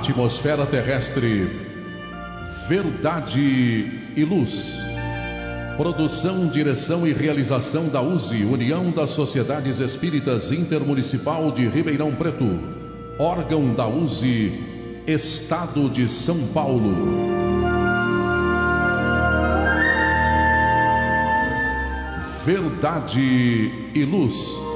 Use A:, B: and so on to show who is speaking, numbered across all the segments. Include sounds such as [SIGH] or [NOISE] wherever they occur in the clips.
A: atmosfera terrestre, verdade e luz. Produção, direção e realização da USE, União das Sociedades Espíritas Intermunicipal de Ribeirão Preto. Órgão da USE, Estado de São Paulo. Verdade e luz.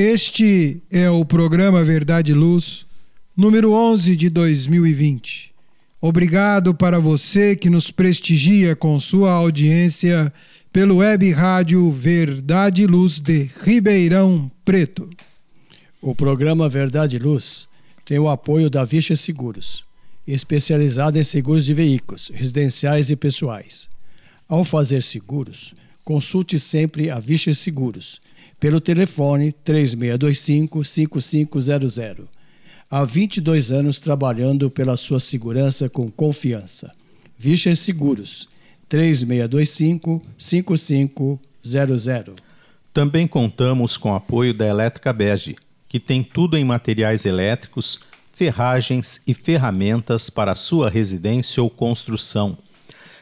B: Este é o programa Verdade e Luz, número 11 de 2020. Obrigado para você que nos prestigia com sua audiência pelo web rádio Verdade e Luz de Ribeirão Preto.
C: O programa Verdade e Luz tem o apoio da Vicha Seguros, especializada em seguros de veículos, residenciais e pessoais. Ao fazer seguros, consulte sempre a Vicha Seguros pelo telefone 3625-5500. Há 22 anos trabalhando pela sua segurança com confiança. Vichas Seguros, 3625-5500.
D: Também contamos com o apoio da Elétrica Bege, que tem tudo em materiais elétricos, ferragens e ferramentas para sua residência ou construção.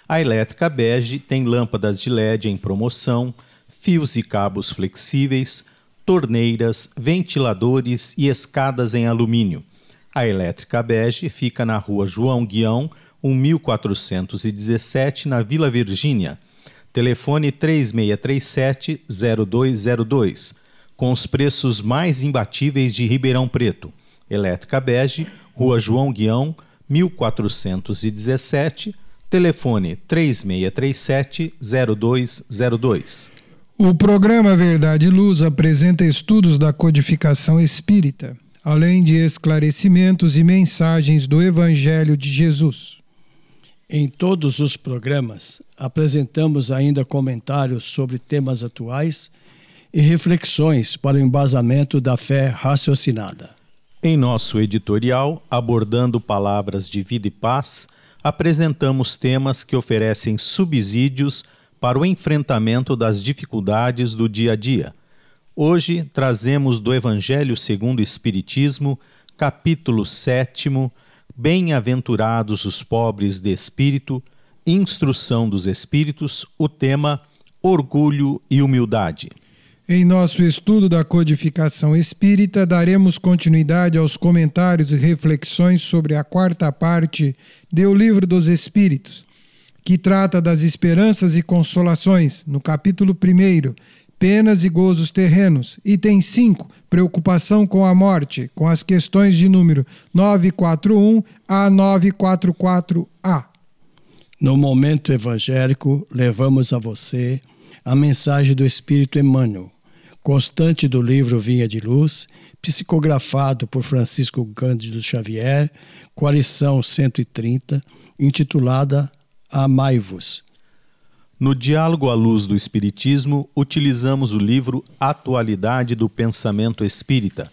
D: A Elétrica Bege tem lâmpadas de LED em promoção, fios e cabos flexíveis, torneiras, ventiladores e escadas em alumínio. A Elétrica Bege fica na rua João Guião, 1417, na Vila Virgínia. Telefone 3637-0202, com os preços mais imbatíveis de Ribeirão Preto. Elétrica Bege, Rua João Guião, 1417, telefone 3637-0202.
B: O programa Verdade e Luz apresenta estudos da codificação espírita, além de esclarecimentos e mensagens do Evangelho de Jesus.
C: Em todos os programas, apresentamos ainda comentários sobre temas atuais e reflexões para o embasamento da fé raciocinada.
D: Em nosso editorial, abordando palavras de vida e paz, apresentamos temas que oferecem subsídios para o enfrentamento das dificuldades do dia a dia. Hoje trazemos do Evangelho segundo o Espiritismo, capítulo 7, Bem-aventurados os pobres de espírito, Instrução dos Espíritos, o tema Orgulho e Humildade.
B: Em nosso estudo da codificação espírita, daremos continuidade aos comentários e reflexões sobre a quarta parte do Livro dos Espíritos, que trata das esperanças e consolações, no capítulo 1, penas e gozos terrenos. Item 5, preocupação com a morte, com as questões de número 941 a 944A.
C: No momento evangélico, levamos a você a mensagem do Espírito Emmanuel, constante do livro Vinha de Luz, psicografado por Francisco Cândido Xavier, Coalição 130, intitulada Amai-vos.
D: No Diálogo à Luz do Espiritismo, utilizamos o livro Atualidade do Pensamento Espírita,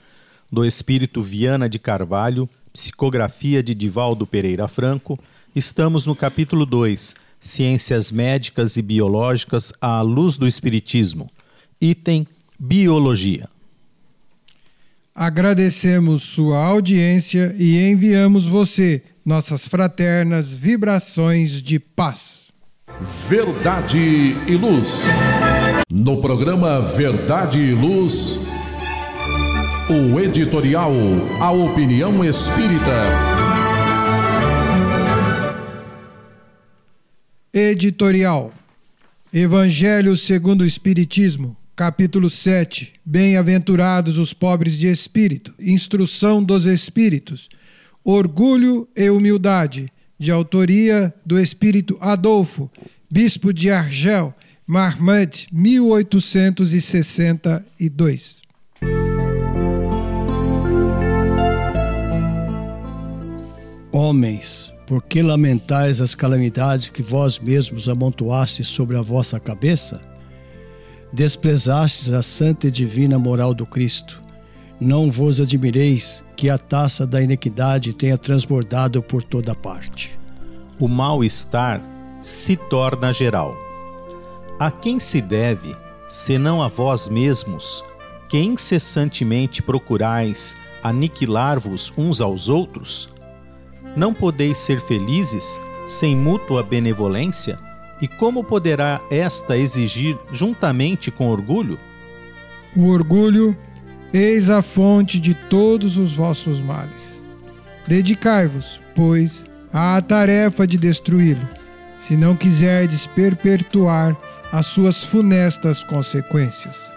D: do Espírito Viana de Carvalho, psicografia de Divaldo Pereira Franco. Estamos no capítulo 2, Ciências Médicas e Biológicas à Luz do Espiritismo. Item Biologia.
B: Agradecemos sua audiência e enviamos você nossas fraternas vibrações de paz.
A: Verdade e Luz. No programa Verdade e Luz, o editorial A Opinião Espírita.
B: Editorial Evangelho segundo o Espiritismo, capítulo 7. Bem-aventurados os pobres de espírito. Instrução dos Espíritos Orgulho e Humildade, de autoria do espírito Adolfo, bispo de Argel, Marmande, 1862.
C: Homens, por que lamentais as calamidades que vós mesmos amontoastes sobre a vossa cabeça? Desprezastes a santa e divina moral do Cristo não vos admireis que a taça da iniquidade tenha transbordado por toda parte.
D: O mal-estar se torna geral. A quem se deve, senão a vós mesmos, que incessantemente procurais aniquilar-vos uns aos outros? Não podeis ser felizes sem mútua benevolência? E como poderá esta exigir juntamente com orgulho?
B: O orgulho, eis a fonte de todos os vossos males. Dedicai-vos, pois, à tarefa de destruí-lo, se não quiserdes perpetuar as suas funestas consequências.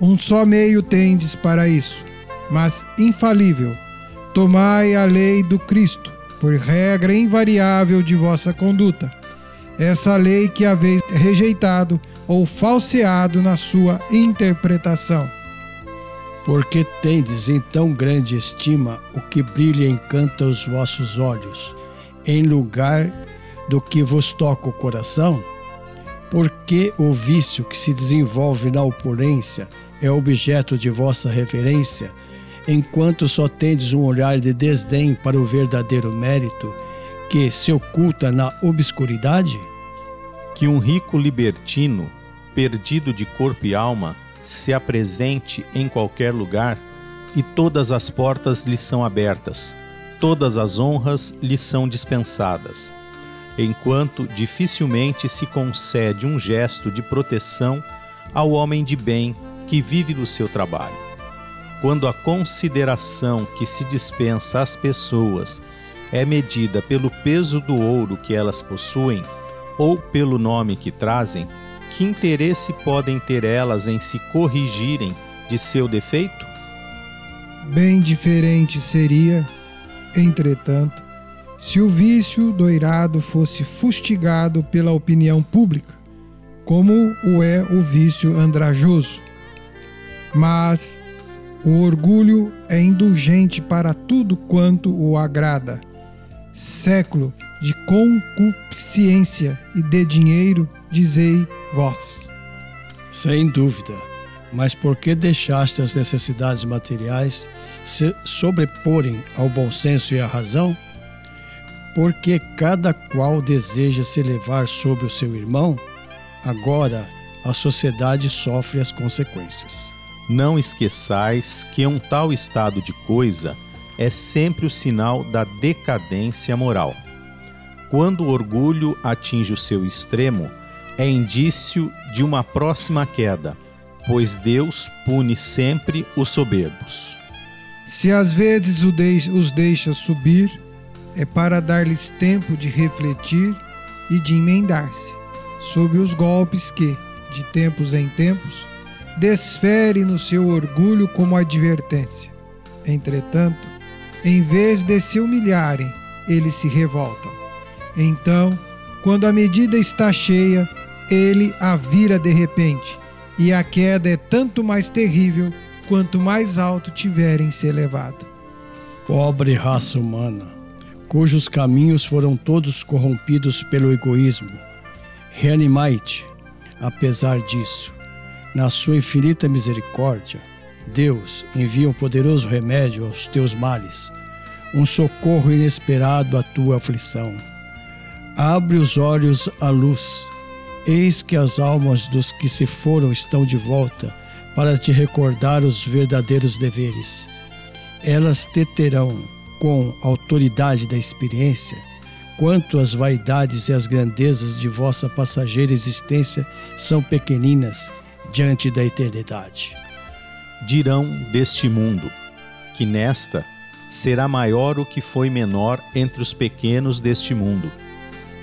B: Um só meio tendes para isso, mas infalível. Tomai a lei do Cristo, por regra invariável de vossa conduta. Essa lei que haveis rejeitado ou falseado na sua interpretação.
C: Porque tendes em tão grande estima o que brilha e encanta os vossos olhos, em lugar do que vos toca o coração? Porque o vício que se desenvolve na opulência é objeto de vossa reverência, enquanto só tendes um olhar de desdém para o verdadeiro mérito que se oculta na obscuridade?
D: Que um rico libertino, perdido de corpo e alma, se apresente em qualquer lugar e todas as portas lhe são abertas, todas as honras lhe são dispensadas, enquanto dificilmente se concede um gesto de proteção ao homem de bem que vive do seu trabalho. Quando a consideração que se dispensa às pessoas é medida pelo peso do ouro que elas possuem ou pelo nome que trazem, que interesse podem ter elas em se corrigirem de seu defeito?
B: Bem diferente seria, entretanto, se o vício doirado fosse fustigado pela opinião pública, como o é o vício andrajoso, mas o orgulho é indulgente para tudo quanto o agrada. Século de concupiscência e de dinheiro, dizei vós.
C: Sem dúvida, mas por que deixaste as necessidades materiais se sobreporem ao bom senso e à razão? Porque cada qual deseja se elevar sobre o seu irmão, agora a sociedade sofre as consequências.
D: Não esqueçais que um tal estado de coisa é sempre o sinal da decadência moral. Quando o orgulho atinge o seu extremo, é indício de uma próxima queda, pois Deus pune sempre os soberbos.
B: Se às vezes os deixa subir, é para dar-lhes tempo de refletir e de emendar-se sob os golpes que, de tempos em tempos, desfere no seu orgulho como advertência. Entretanto, em vez de se humilharem, eles se revoltam. Então, quando a medida está cheia, ele a vira de repente, e a queda é tanto mais terrível quanto mais alto tiverem se elevado.
C: Pobre raça humana, cujos caminhos foram todos corrompidos pelo egoísmo. Reanimai-te, apesar disso na sua infinita misericórdia, Deus envia um poderoso remédio aos teus males, um socorro inesperado à tua aflição. Abre os olhos à luz. Eis que as almas dos que se foram estão de volta para te recordar os verdadeiros deveres. Elas te terão, com autoridade da experiência, quanto as vaidades e as grandezas de vossa passageira existência são pequeninas diante da eternidade.
D: Dirão deste mundo que nesta será maior o que foi menor entre os pequenos deste mundo,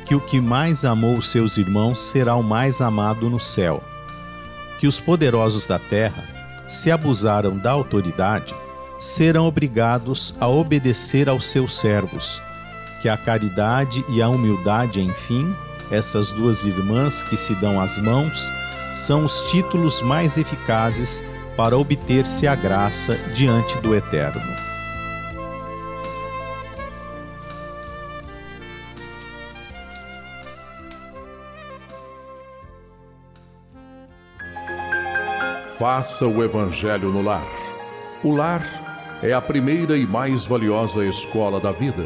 D: que o que mais amou os seus irmãos será o mais amado no céu, que os poderosos da terra, se abusaram da autoridade, serão obrigados a obedecer aos seus servos, que a caridade e a humildade, enfim, essas duas irmãs que se dão as mãos, são os títulos mais eficazes para obter-se a graça diante do Eterno.
A: Faça o Evangelho no lar. O lar é a primeira e mais valiosa escola da vida.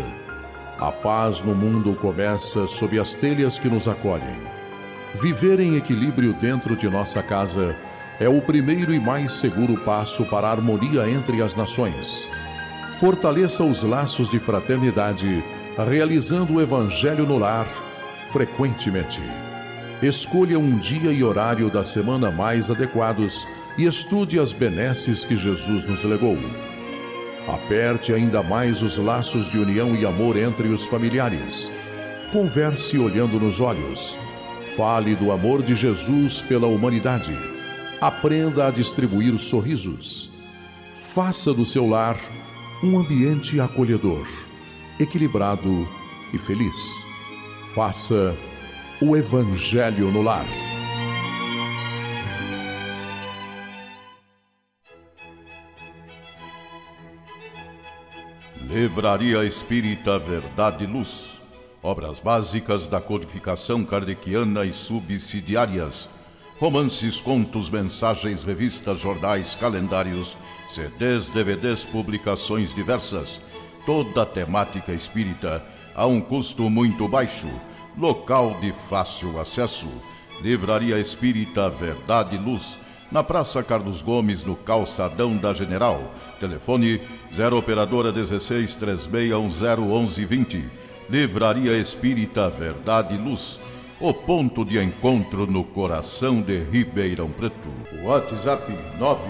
A: A paz no mundo começa sob as telhas que nos acolhem. Viver em equilíbrio dentro de nossa casa é o primeiro e mais seguro passo para a harmonia entre as nações. Fortaleça os laços de fraternidade, realizando o Evangelho no lar frequentemente. Escolha um dia e horário da semana mais adequados e estude as benesses que Jesus nos legou. Aperte ainda mais os laços de união e amor entre os familiares. Converse olhando nos olhos. Fale do amor de Jesus pela humanidade. Aprenda a distribuir sorrisos. Faça do seu lar um ambiente acolhedor, equilibrado e feliz. Faça o Evangelho no lar.
E: Livraria Espírita Verdade e Luz. Obras básicas da codificação kardeciana e subsidiárias. Romances, contos, mensagens, revistas, jornais, calendários, CDs, DVDs, publicações diversas. Toda a temática espírita a um custo muito baixo. Local de fácil acesso. Livraria Espírita Verdade e Luz na Praça Carlos Gomes, no Calçadão da General. Telefone 0 Operadora 16 3610 1120. Livraria Espírita Verdade e Luz. O ponto de encontro no coração de Ribeirão Preto. WhatsApp 9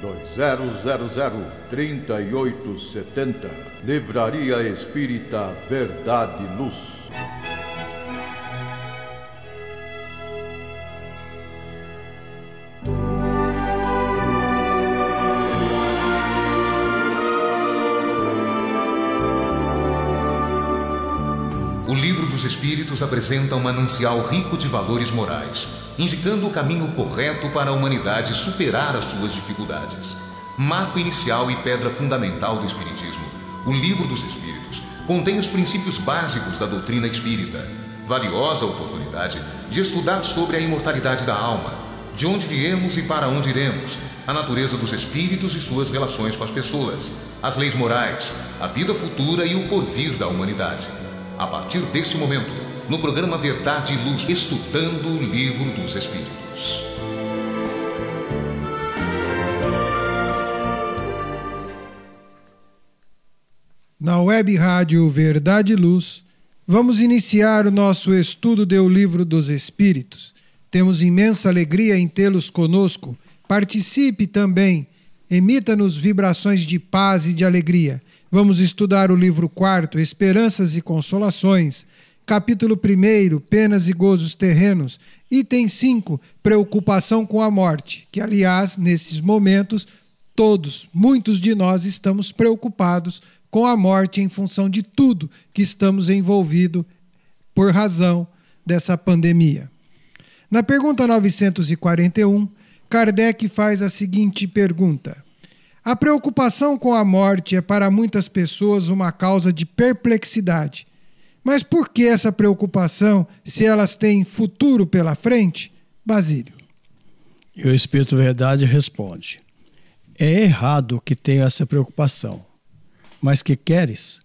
E: 2000 3870. Livraria Espírita Verdade e Luz.
F: Espíritos apresenta um manancial rico de valores morais, indicando o caminho correto para a humanidade superar as suas dificuldades. Marco inicial e pedra fundamental do Espiritismo, o Livro dos Espíritos contém os princípios básicos da doutrina espírita. Valiosa oportunidade de estudar sobre a imortalidade da alma, de onde viemos e para onde iremos, a natureza dos espíritos e suas relações com as pessoas, as leis morais, a vida futura e o porvir da humanidade a partir desse momento, no programa Verdade e Luz, estudando o Livro dos Espíritos.
B: Na web rádio Verdade e Luz, vamos iniciar o nosso estudo do Livro dos Espíritos. Temos imensa alegria em tê-los conosco. Participe também, emita-nos vibrações de paz e de alegria Vamos estudar o livro quarto, Esperanças e Consolações, capítulo 1, Penas e Gozos Terrenos, item 5, Preocupação com a Morte, que, aliás, nesses momentos, todos, muitos de nós estamos preocupados com a morte em função de tudo que estamos envolvidos por razão dessa pandemia. Na pergunta 941, Kardec faz a seguinte pergunta. A preocupação com a morte é para muitas pessoas uma causa de perplexidade. Mas por que essa preocupação se elas têm futuro pela frente? Basílio.
C: E o Espírito Verdade responde: É errado que tenha essa preocupação, mas que queres?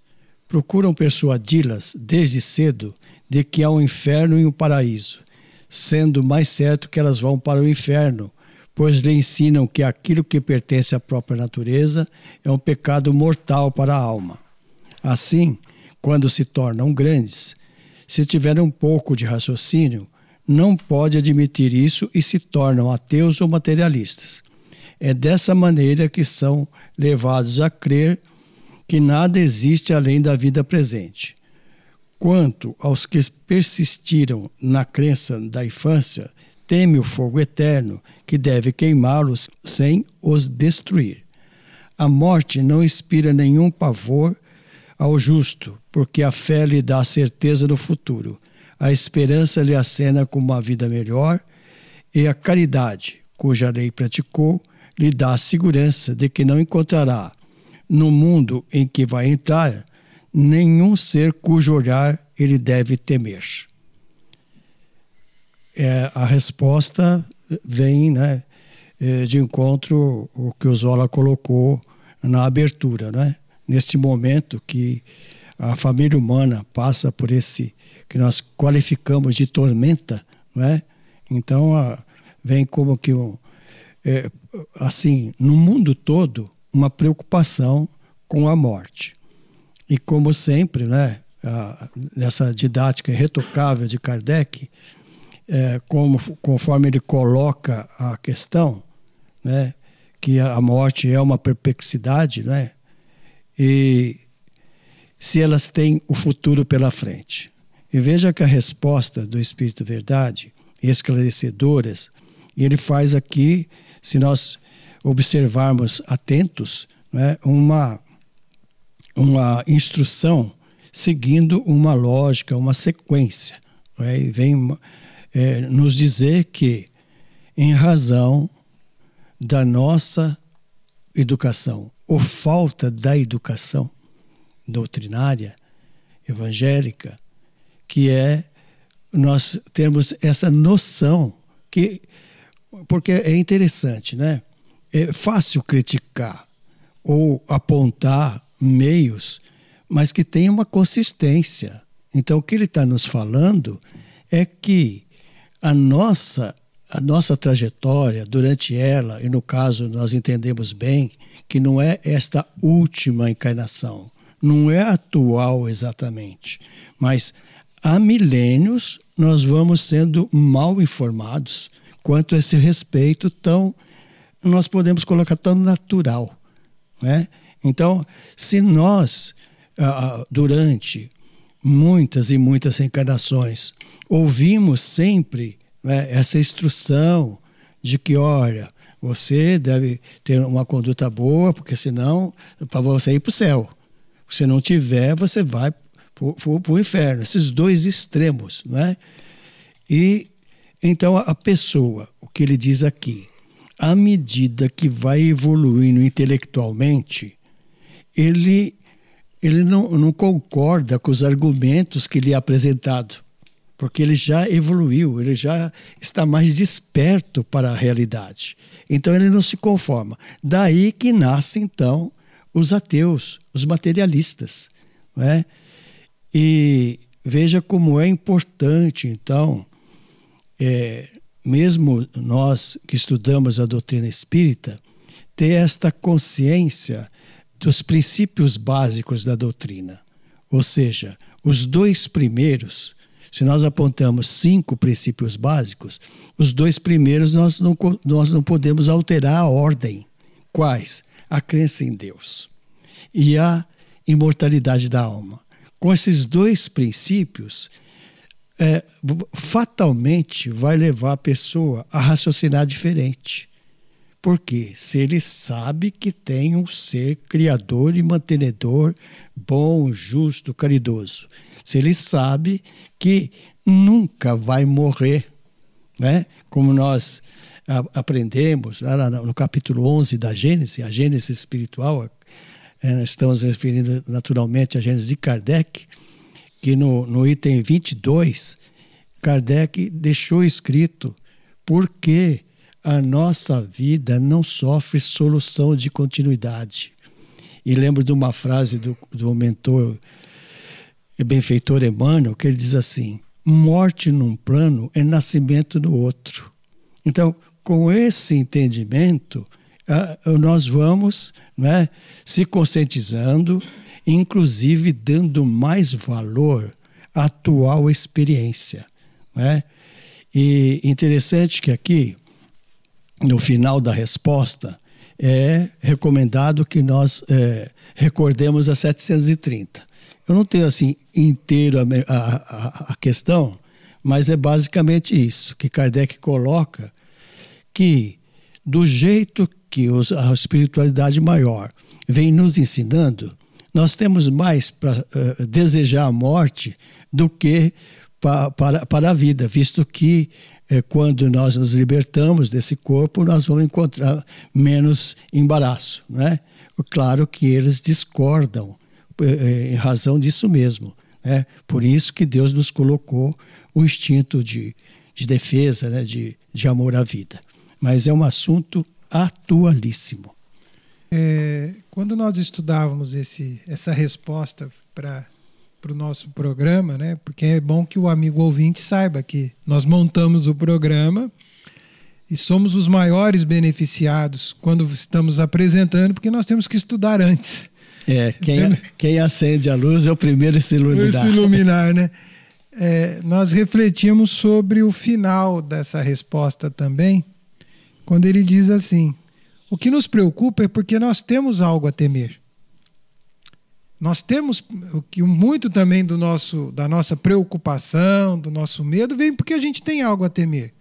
C: Procuram persuadi-las desde cedo de que há um inferno e um paraíso, sendo mais certo que elas vão para o inferno pois lhe ensinam que aquilo que pertence à própria natureza é um pecado mortal para a alma. Assim, quando se tornam grandes, se tiverem um pouco de raciocínio, não pode admitir isso e se tornam ateus ou materialistas. É dessa maneira que são levados a crer que nada existe além da vida presente. Quanto aos que persistiram na crença da infância, teme o fogo eterno que deve queimá-los sem os destruir. A morte não inspira nenhum pavor ao justo, porque a fé lhe dá certeza do futuro. A esperança lhe acena com uma vida melhor e a caridade, cuja lei praticou, lhe dá a segurança de que não encontrará, no mundo em que vai entrar, nenhum ser cujo olhar ele deve temer é, a resposta vem né, é, de encontro o que o Zola colocou na abertura. Né? Neste momento que a família humana passa por esse que nós qualificamos de tormenta, né? então a, vem como que um, é, assim, no mundo todo, uma preocupação com a morte. E como sempre, né, a, nessa didática irretocável de Kardec, é, como, conforme ele coloca a questão, né, que a morte é uma perplexidade, né, e se elas têm o futuro pela frente. E veja que a resposta do Espírito Verdade, esclarecedoras, ele faz aqui, se nós observarmos atentos, né, uma, uma instrução seguindo uma lógica, uma sequência. Né, e vem é, nos dizer que, em razão da nossa educação, ou falta da educação doutrinária, evangélica, que é nós temos essa noção que porque é interessante, né? É fácil criticar ou apontar meios, mas que tem uma consistência. Então, o que ele está nos falando é que a nossa a nossa trajetória durante ela, e no caso nós entendemos bem que não é esta última encarnação, não é atual exatamente, mas há milênios nós vamos sendo mal informados quanto a esse respeito tão nós podemos colocar tão natural, né? Então, se nós ah, ah, durante muitas e muitas encarnações ouvimos sempre né, essa instrução de que, olha, você deve ter uma conduta boa, porque senão, para você ir para o céu. Se não tiver, você vai para o inferno. Esses dois extremos, né? E então a pessoa, o que ele diz aqui, à medida que vai evoluindo intelectualmente, ele, ele não, não concorda com os argumentos que lhe é apresentado, porque ele já evoluiu, ele já está mais desperto para a realidade. Então ele não se conforma. Daí que nascem então os ateus, os materialistas, né? E veja como é importante então é, mesmo nós que estudamos a doutrina espírita, ter esta consciência dos princípios básicos da doutrina. Ou seja, os dois primeiros, se nós apontamos cinco princípios básicos, os dois primeiros nós não, nós não podemos alterar a ordem. Quais? A crença em Deus e a imortalidade da alma. Com esses dois princípios, é, fatalmente vai levar a pessoa a raciocinar diferente. Porque se ele sabe que tem um ser criador e mantenedor bom, justo, caridoso, se ele sabe que nunca vai morrer, né? como nós aprendemos lá no capítulo 11 da Gênesis, a Gênesis espiritual, é, estamos referindo naturalmente à Gênesis de Kardec, que no, no item 22, Kardec deixou escrito por que a nossa vida não sofre solução de continuidade. E lembro de uma frase do, do mentor e benfeitor Emmanuel, que ele diz assim: morte num plano é nascimento no outro. Então, com esse entendimento, nós vamos né, se conscientizando inclusive dando mais valor à atual experiência. Né? E interessante que aqui, no final da resposta, é recomendado que nós é, recordemos a 730. Eu não tenho assim inteiro a, a, a questão, mas é basicamente isso que Kardec coloca que do jeito que os, a espiritualidade maior vem nos ensinando, nós temos mais para uh, desejar a morte do que pa, para, para a vida, visto que quando nós nos libertamos desse corpo, nós vamos encontrar menos embaraço. Né? Claro que eles discordam uh, em razão disso mesmo. Né? Por isso que Deus nos colocou o instinto de, de defesa, né? de, de amor à vida. Mas é um assunto atualíssimo.
B: É, quando nós estudávamos esse, essa resposta para o nosso programa, né? Porque é bom que o amigo ouvinte saiba que nós montamos o programa E somos os maiores beneficiados quando estamos apresentando, porque nós temos que estudar antes.
C: É, quem, quem acende a luz é o primeiro a se iluminar.
B: Se iluminar, né? É, nós refletimos sobre o final dessa resposta também, quando ele diz assim: o que nos preocupa é porque nós temos algo a temer. Nós temos o que muito também do nosso, da nossa preocupação, do nosso medo, vem porque a gente tem algo a temer.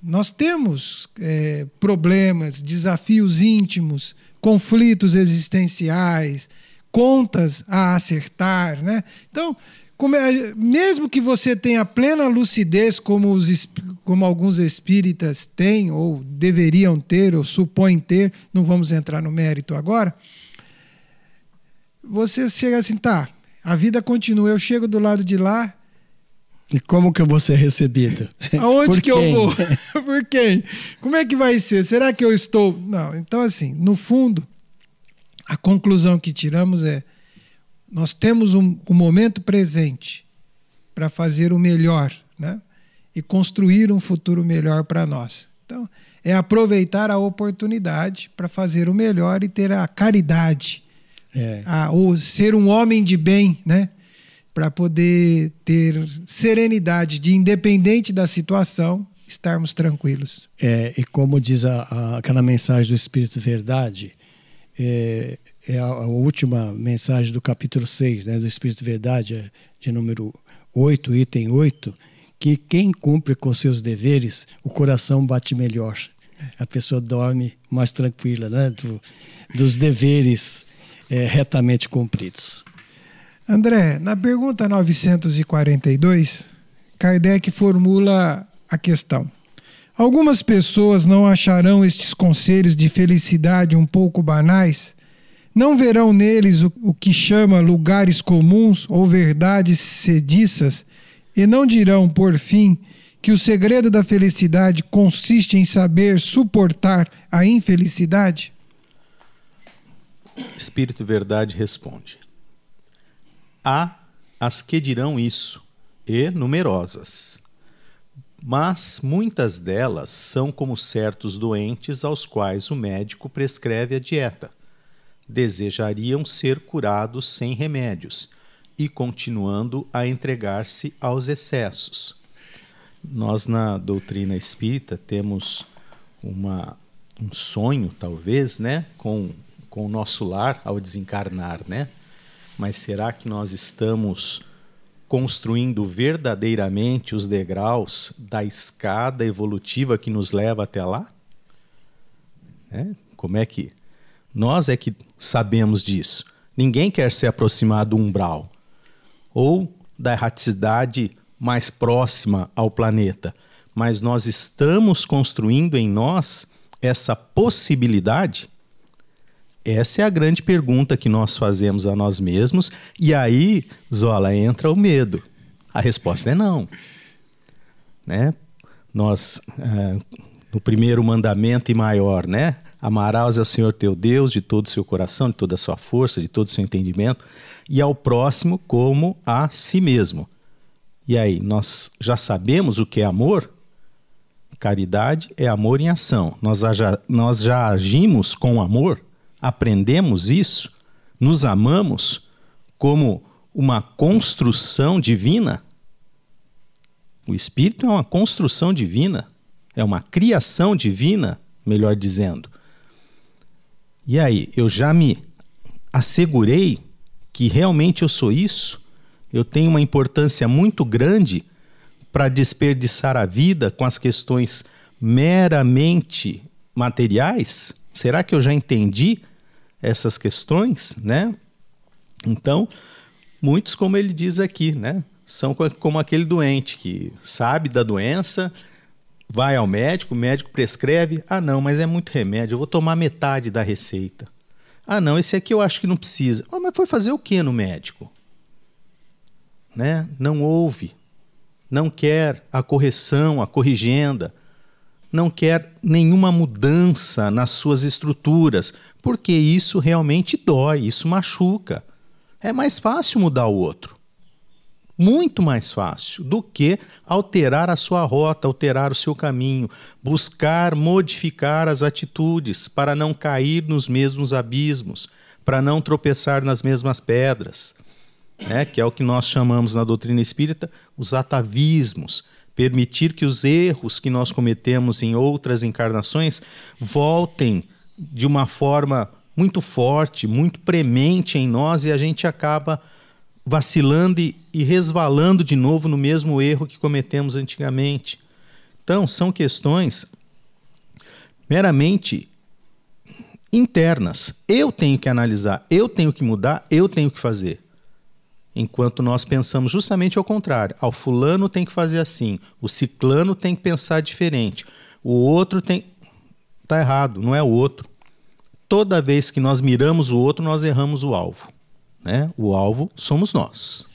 B: Nós temos é, problemas, desafios íntimos, conflitos existenciais, contas a acertar, né? Então, é, mesmo que você tenha plena lucidez, como, os, como alguns espíritas têm, ou deveriam ter, ou supõem ter, não vamos entrar no mérito agora, você chega assim, tá, a vida continua, eu chego do lado de lá.
C: E como que eu vou ser recebido?
B: Aonde que quem? eu vou? [LAUGHS] [LAUGHS] Por quem? Como é que vai ser? Será que eu estou. Não, então, assim, no fundo, a conclusão que tiramos é: nós temos um, um momento presente para fazer o melhor, né? E construir um futuro melhor para nós. Então, é aproveitar a oportunidade para fazer o melhor e ter a caridade é. a, ou ser um homem de bem, né? Para poder ter serenidade de, independente da situação, estarmos tranquilos.
C: É, e como diz a, a, aquela mensagem do Espírito Verdade, é, é a, a, última mensagem do capítulo 6 né, do Espírito Verdade, é de número 8, item 8, que quem cumpre com seus deveres, o coração bate melhor. A pessoa dorme mais tranquila, né? Do, dos deveres é, retamente cumpridos.
B: André, na pergunta 942, Kardec formula a questão. Algumas pessoas não acharão estes conselhos de felicidade um pouco banais? Não verão neles o, o que chama lugares comuns ou verdades sediças? E não dirão, por fim, que o segredo da felicidade consiste em saber suportar a infelicidade?
D: Espírito Verdade responde: Há as que dirão isso, e numerosas. Mas muitas delas são como certos doentes aos quais o médico prescreve a dieta. Desejariam ser curados sem remédios e continuando a entregar-se aos excessos. Nós, na doutrina espírita, temos uma, um sonho, talvez, né, com com o nosso lar ao desencarnar, né? Mas será que nós estamos construindo verdadeiramente os degraus da escada evolutiva que nos leva até lá? É? Como é que nós é que sabemos disso? Ninguém quer se aproximar do umbral ou da erraticidade mais próxima ao planeta, mas nós estamos construindo em nós essa possibilidade essa é a grande pergunta que nós fazemos a nós mesmos, e aí, Zola, entra o medo. A resposta é não. Né? Nós, é, no primeiro mandamento e maior, né? Amarás ao Senhor teu Deus de todo o seu coração, de toda a sua força, de todo o seu entendimento, e ao próximo como a si mesmo. E aí, nós já sabemos o que é amor? Caridade é amor em ação. Nós já, nós já agimos com amor? Aprendemos isso, nos amamos como uma construção divina. O espírito é uma construção divina, é uma criação divina, melhor dizendo. E aí, eu já me assegurei que realmente eu sou isso? Eu tenho uma importância muito grande para desperdiçar a vida com as questões meramente materiais? Será que eu já entendi essas questões, né? Então, muitos, como ele diz aqui, né? São como aquele doente que sabe da doença, vai ao médico, o médico prescreve, ah não, mas é muito remédio, eu vou tomar metade da receita. Ah não, esse aqui eu acho que não precisa. Ah, mas foi fazer o que no médico? Né? Não ouve, não quer a correção, a corrigenda não quer nenhuma mudança nas suas estruturas, porque isso realmente dói, isso machuca. É mais fácil mudar o outro. muito mais fácil do que alterar a sua rota, alterar o seu caminho, buscar modificar as atitudes para não cair nos mesmos abismos, para não tropeçar nas mesmas pedras, né? que é o que nós chamamos na doutrina espírita os atavismos. Permitir que os erros que nós cometemos em outras encarnações voltem de uma forma muito forte, muito premente em nós e a gente acaba vacilando e, resvalando de novo no mesmo erro que cometemos antigamente. Então, são questões meramente internas. Eu tenho que analisar, eu tenho que mudar, eu tenho que fazer. Enquanto nós pensamos justamente ao contrário. Ao fulano tem que fazer assim, o ciclano tem que pensar diferente, o outro tem. Está errado, não é o outro. Toda vez que nós miramos o outro, nós erramos o alvo. Né? O alvo somos nós.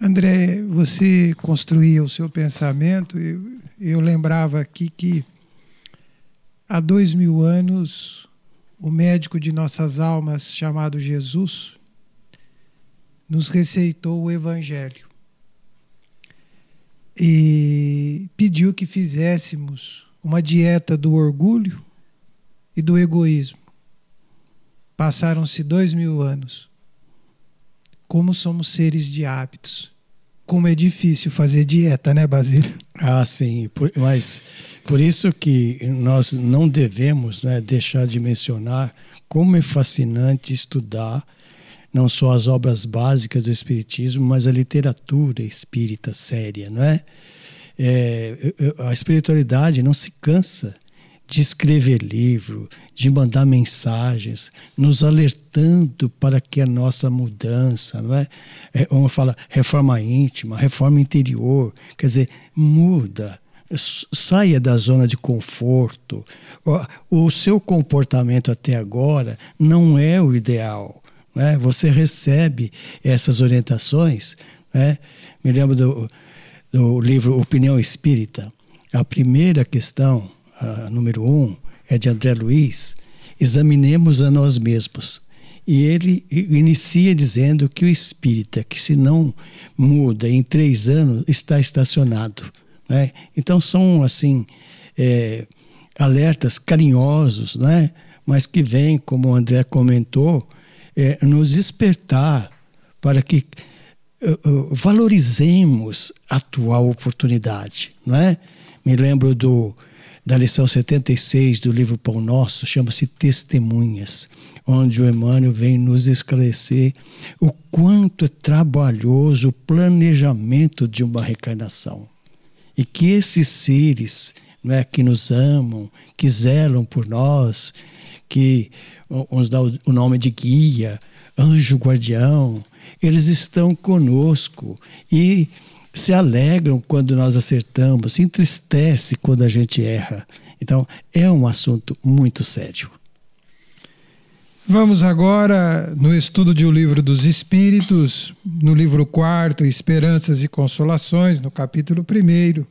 B: André, você construía o seu pensamento. Eu, eu lembrava aqui que há dois mil anos o médico de nossas almas, chamado Jesus, nos receitou o Evangelho e pediu que fizéssemos uma dieta do orgulho e do egoísmo. Passaram-se dois mil anos como somos seres de hábitos. Como é difícil fazer dieta, né, Basílio?
C: Ah, sim. Por, mas por isso que nós não devemos né, deixar de mencionar como é fascinante estudar não só as obras básicas do Espiritismo, mas a literatura espírita séria, não é? é a espiritualidade não se cansa de escrever livro, de mandar mensagens, nos alertando para que a nossa mudança, não é? é vamos falar reforma íntima, reforma interior, quer dizer, muda, saia da zona de conforto. O seu comportamento até agora não é o ideal. Né? Você recebe essas orientações. Né? Me lembro do, do livro Opinião Espírita. A primeira questão número um, é de André Luiz, examinemos a nós mesmos. E ele inicia dizendo que o espírita, que se não muda em três anos, está estacionado. Né? Então são assim é, alertas carinhosos, né? mas que vêm, como o André comentou, é, nos despertar para que uh, uh, valorizemos a atual oportunidade. Não é? Me lembro do da lição 76 do livro Pão Nosso, chama-se Testemunhas, onde o Emmanuel vem nos esclarecer o quanto é trabalhoso o planejamento de uma reencarnação. E que esses seres é, que nos amam, que zelam por nós, que nos dá o nome de guia, anjo guardião, eles estão conosco e se alegram quando nós acertamos, se entristece quando a gente erra. Então, é um assunto muito sério.
B: Vamos agora no estudo de O Livro dos Espíritos, no livro 4, Esperanças e Consolações, no capítulo 1,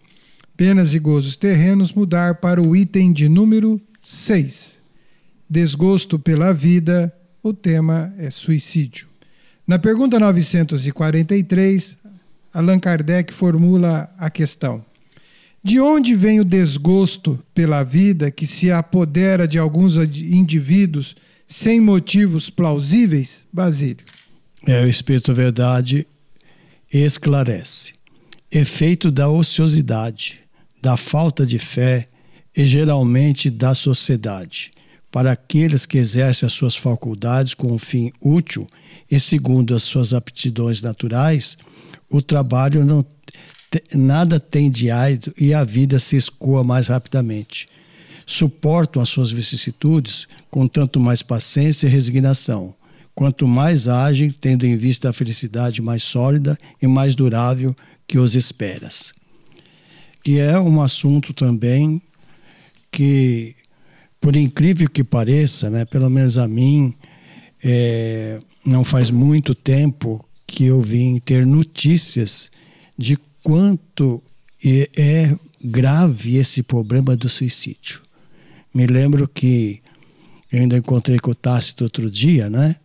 B: Penas e Gozos Terrenos, mudar para o item de número 6. Desgosto pela vida, o tema é suicídio. Na pergunta 943, Allan Kardec formula a questão: De onde vem o desgosto pela vida que se apodera de alguns indivíduos sem motivos plausíveis, Basílio?
C: É, o Espírito Verdade esclarece. Efeito da ociosidade, da falta de fé e geralmente da sociedade. Para aqueles que exercem as suas faculdades com um fim útil e segundo as suas aptidões naturais, o trabalho não nada tem de árido e a vida se escoa mais rapidamente. Suportam as suas vicissitudes com tanto mais paciência e resignação, quanto mais agem, tendo em vista a felicidade mais sólida e mais durável que os esperas. Que é um assunto também que, por incrível que pareça, né, pelo menos a mim, é, não faz muito tempo que eu vim ter notícias de quanto é grave esse problema do suicídio. Me lembro que eu ainda encontrei com o Tácito outro dia, né?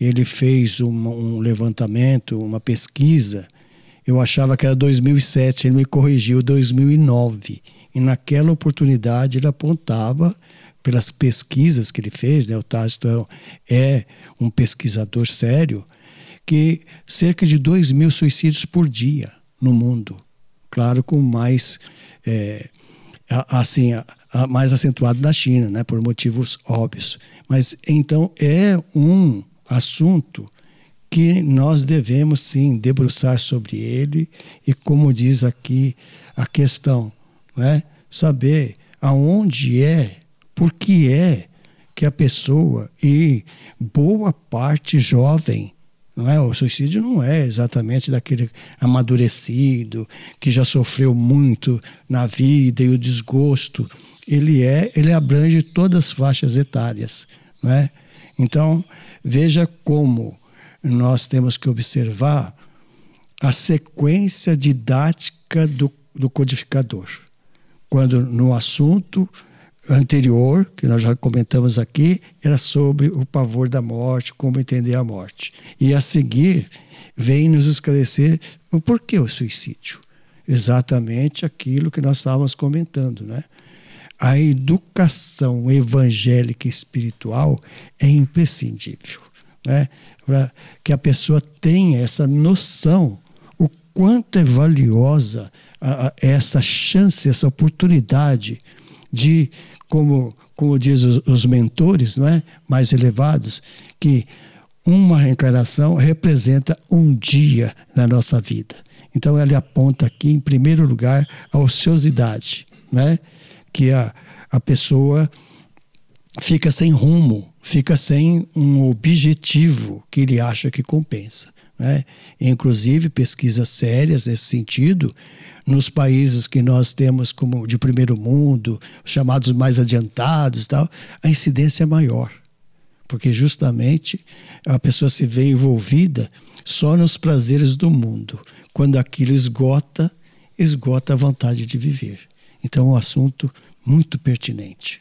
C: Ele fez um, um levantamento, uma pesquisa Eu achava que era 2007, ele me corrigiu 2009. E naquela oportunidade ele apontava, pelas pesquisas que ele fez, né, o Tácito é, é um pesquisador sério, que cerca de 2 mil suicídios por dia no mundo. Claro, com mais, é, assim, mais acentuado na China, né, por motivos óbvios. Mas então é um assunto que nós devemos sim debruçar sobre ele e, como diz aqui a questão, né, saber aonde é, por que é que a pessoa, e boa parte jovem, não é? O suicídio não é exatamente daquele amadurecido que já sofreu muito na vida e o desgosto. Ele é, ele abrange todas as faixas etárias, não é? Então veja como nós temos que observar a sequência didática do, do codificador. Quando no assunto anterior, que nós já comentamos aqui, era sobre o pavor da morte, como entender a morte. E a seguir, vem nos esclarecer o porquê o suicídio. Exatamente aquilo que nós estávamos comentando, né? A educação evangélica espiritual é imprescindível, né? Para que a pessoa tenha essa noção o quanto é valiosa a, a, essa chance, essa oportunidade de como, como diz os, os mentores não é? mais elevados, que uma reencarnação representa um dia na nossa vida. Então ele aponta aqui, em primeiro lugar, a ociosidade, né? que a, a pessoa fica sem rumo, fica sem um objetivo que ele acha que compensa. Né? Inclusive, pesquisas sérias nesse sentido nos países que nós temos como de primeiro mundo, chamados mais adiantados, tal, a incidência é maior, porque justamente a pessoa se vê envolvida só nos prazeres do mundo. Quando aquilo esgota, esgota a vontade de viver. Então, é um assunto muito pertinente.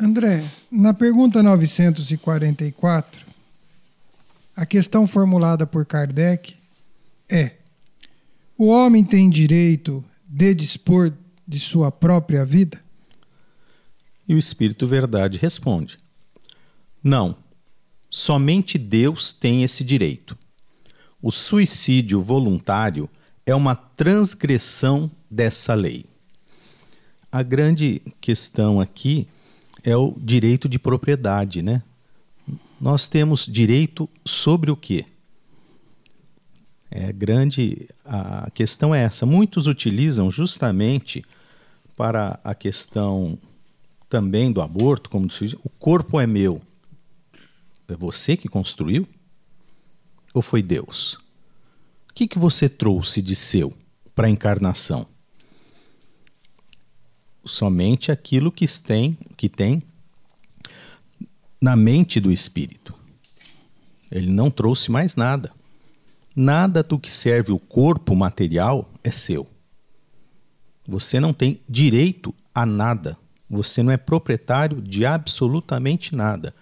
B: André, na pergunta 944, a questão formulada por Kardec é: o homem tem direito de dispor de sua própria vida?
D: E o Espírito Verdade responde: Não, somente Deus tem esse direito. O suicídio voluntário é uma transgressão dessa lei. A grande questão aqui é o direito de propriedade, né? Nós temos direito sobre o quê? É grande a questão é essa. Muitos utilizam justamente para a questão também do aborto, como diz, o corpo é meu. É você que construiu? Ou foi Deus? O que, que você trouxe de seu para a encarnação? Somente aquilo que tem, que tem na mente do espírito. Ele não trouxe mais nada. Nada do que serve o corpo material é seu. Você não tem direito a nada. Você não é proprietário de absolutamente nada.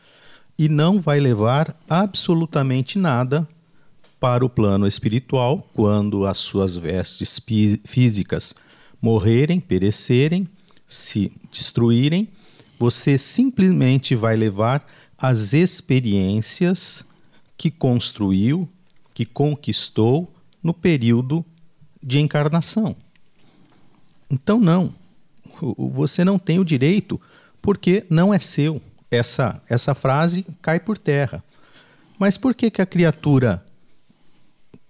D: E não vai levar absolutamente nada para o plano espiritual quando as suas vestes físicas morrerem, perecerem, se destruírem. Você simplesmente vai levar as experiências que construiu que conquistou no período de encarnação. Então, não. Você não tem o direito porque não é seu. Essa, essa frase cai por terra. Mas por que, que a criatura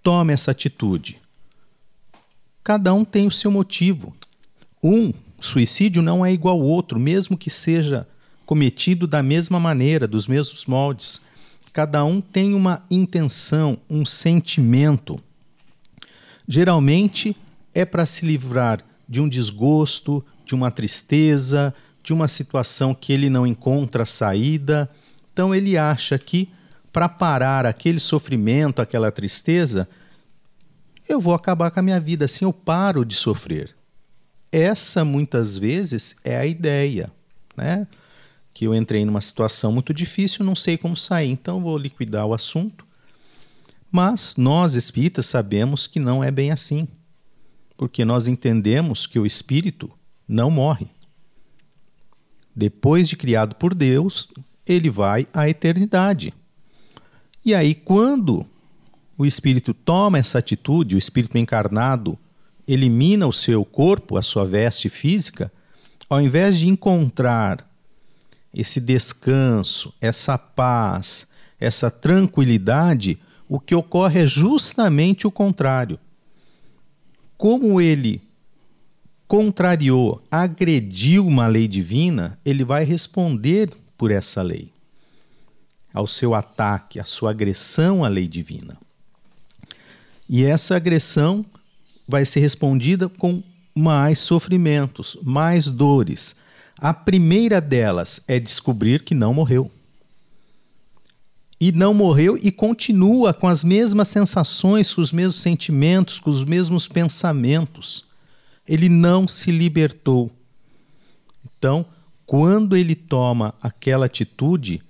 D: toma essa atitude? Cada um tem o seu motivo. Um suicídio não é igual ao outro, mesmo que seja cometido da mesma maneira, dos mesmos moldes. Cada um tem uma intenção, um sentimento. Geralmente é para se livrar de um desgosto, de uma tristeza, de uma situação que ele não encontra saída. Então ele acha que para parar aquele sofrimento, aquela tristeza, eu vou acabar com a minha vida, assim eu paro de sofrer. Essa muitas vezes é a ideia, né? que eu entrei numa situação muito difícil, não sei como sair, então vou liquidar o assunto Mas nós espíritas sabemos que não é bem assim, porque nós entendemos que o espírito não morre. Depois de criado por Deus, ele vai à eternidade. E aí, quando o espírito toma essa atitude, o espírito encarnado elimina o seu corpo, a sua veste física, ao invés de encontrar esse descanso, essa paz, essa tranquilidade, o que ocorre é justamente o contrário. Como ele contrariou, agrediu uma lei divina, ele vai responder por essa lei, ao seu ataque, à sua agressão à lei divina. E essa agressão vai ser respondida com mais sofrimentos, mais dores. A primeira delas é descobrir que não morreu. E não morreu e continua com as mesmas sensações, com os mesmos sentimentos, com os mesmos pensamentos. Ele não se libertou. Então, quando ele toma aquela atitude,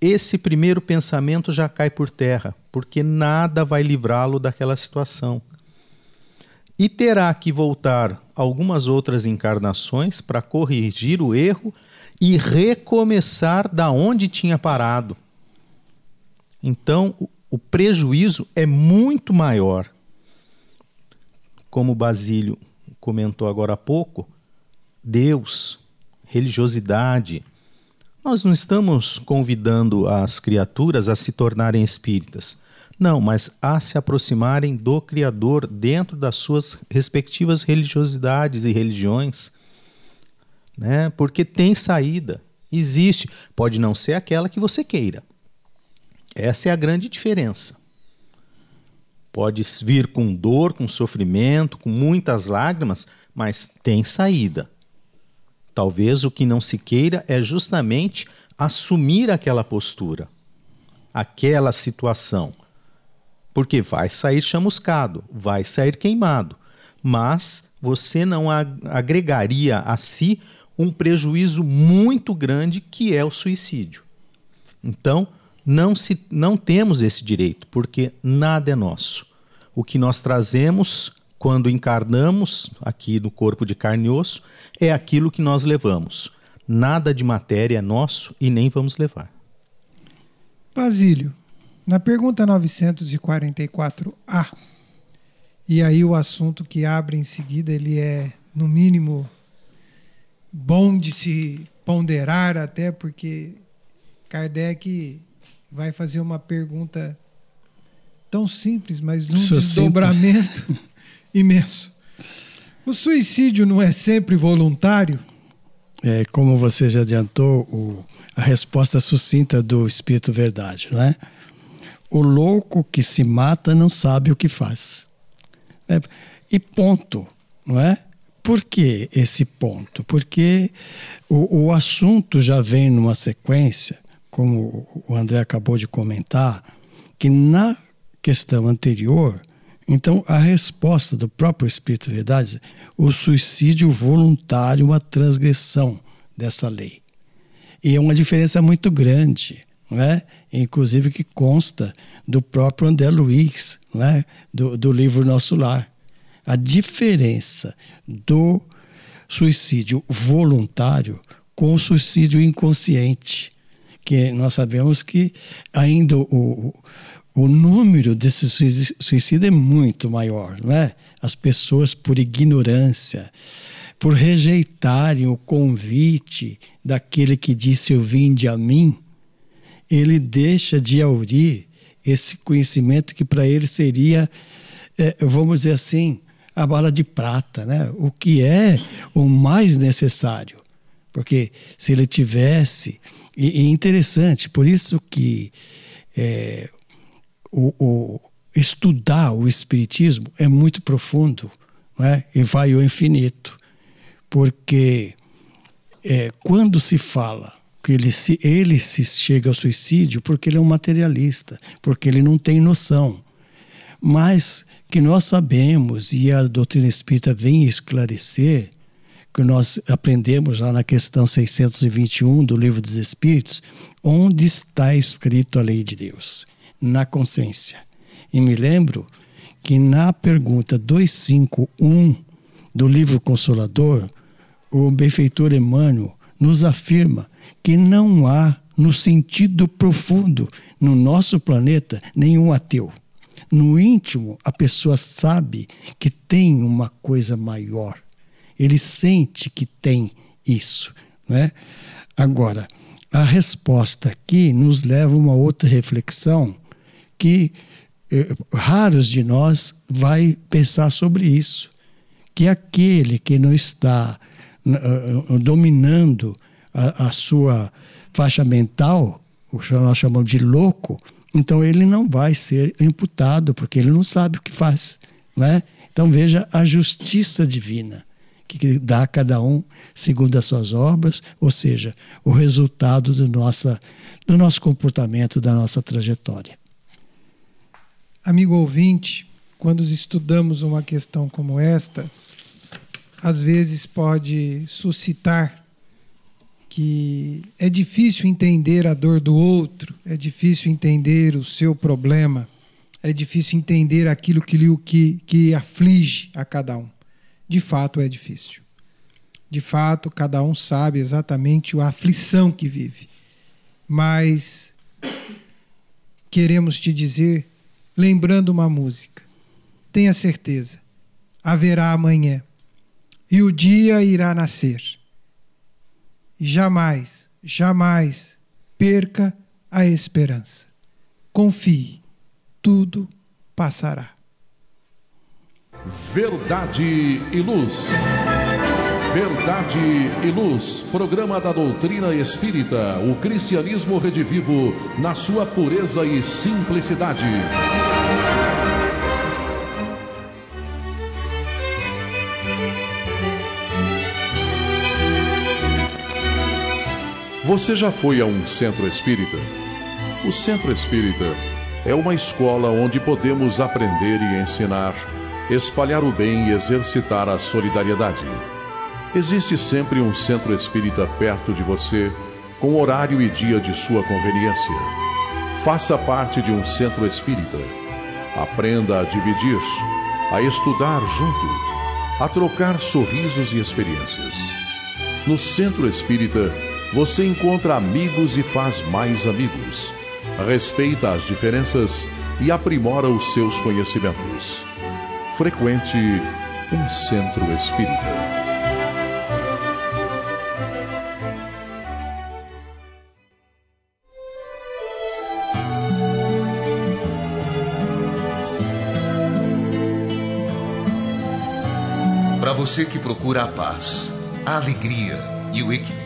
D: esse primeiro pensamento já cai por terra, porque nada vai livrá-lo daquela situação. E terá que voltar algumas outras encarnações para corrigir o erro e recomeçar da onde tinha parado. Então, o prejuízo é muito maior. Como Basílio comentou agora há pouco, Deus, religiosidade, nós não estamos convidando as criaturas a se tornarem espíritas. Não, mas a se aproximarem do Criador dentro das suas respectivas religiosidades e religiões. Né? Porque tem saída, existe. Pode não ser aquela que você queira. Essa é a grande diferença. Pode vir com dor, com sofrimento, com muitas lágrimas, mas tem saída. Talvez o que não se queira é justamente assumir aquela postura, aquela situação. Porque vai sair chamuscado, vai sair queimado, mas você não agregaria a si um prejuízo muito grande que é o suicídio. Então, não, se, não temos esse direito, porque nada é nosso. O que nós trazemos quando encarnamos aqui no corpo de carne e osso, é aquilo que nós levamos. Nada de matéria é nosso e nem vamos levar.
B: Basílio, na pergunta 944A, e aí o assunto que abre em seguida, ele é, no mínimo, bom de se ponderar, até porque Kardec vai fazer uma pergunta tão simples, mas um desdobramento [LAUGHS] imenso. O suicídio não é sempre voluntário?
C: É, como você já adiantou, o, a resposta sucinta do Espírito Verdade, não é? O louco que se mata não sabe o que faz. É, e ponto, não é? Por que esse ponto? Porque o, o assunto já vem numa sequência, como o André acabou de comentar, que na questão anterior então, a resposta do próprio Espírito Verdade, o suicídio voluntário, uma transgressão dessa lei. E é uma diferença muito grande, não é? inclusive que consta do próprio André Luiz, não é? do, do livro Nosso Lar. A diferença do suicídio voluntário com o suicídio inconsciente, que nós sabemos que ainda o, o número desses suicídios é muito maior, não é? As pessoas, por ignorância, por rejeitarem o convite daquele que disse: Eu vinde a mim, ele deixa de aurir esse conhecimento que para ele seria, é, vamos dizer assim, a bala de prata, né? o que é o mais necessário. Porque se ele tivesse. E, e interessante, por isso que é, o, o estudar o Espiritismo é muito profundo é? e vai ao infinito. Porque é, quando se fala que ele se, ele se chega ao suicídio porque ele é um materialista, porque ele não tem noção. Mas que nós sabemos, e a doutrina espírita vem esclarecer, que nós aprendemos lá na questão 621 do Livro dos Espíritos, onde está escrito a lei de Deus na consciência. E me lembro que na pergunta 251 do livro Consolador, o benfeitor Emmanuel nos afirma que não há, no sentido profundo, no nosso planeta, nenhum ateu. No íntimo, a pessoa sabe que tem uma coisa maior. Ele sente que tem isso. Né? Agora, a resposta aqui nos leva a uma outra reflexão que eh, raros de nós vai pensar sobre isso. Que aquele que não está uh, dominando a, a, sua faixa mental, o que nós chamamos de louco, então ele não vai ser imputado, porque ele não sabe o que faz. Né? Então veja a justiça divina que dá a cada um segundo as suas obras, ou seja, o resultado do, nossa, do nosso comportamento, da nossa trajetória.
B: Amigo ouvinte, quando estudamos uma questão como esta, às vezes pode suscitar que é difícil entender a dor do outro, é difícil entender o seu problema, é difícil entender aquilo que, que, que aflige a cada um de fato é difícil. De fato, cada um sabe exatamente a aflição que vive. Mas queremos te dizer, lembrando uma música, tenha certeza, haverá amanhã e o dia irá nascer. Jamais, jamais perca a esperança. Confie, tudo passará.
A: Verdade e Luz. Verdade e Luz, programa da doutrina espírita, o cristianismo redivivo na sua pureza e simplicidade. Você já foi a um centro espírita? O centro espírita é uma escola onde podemos aprender e ensinar espalhar o bem e exercitar a solidariedade. Existe sempre um centro espírita perto de você, com horário e dia de sua conveniência. Faça parte de um centro espírita. Aprenda a dividir, a estudar junto, a trocar sorrisos e experiências. No centro espírita, você encontra amigos e faz mais amigos. Respeita as diferenças e aprimora os seus conhecimentos frequente um centro espírita.
F: Para você que procura a paz, a alegria e o equilíbrio,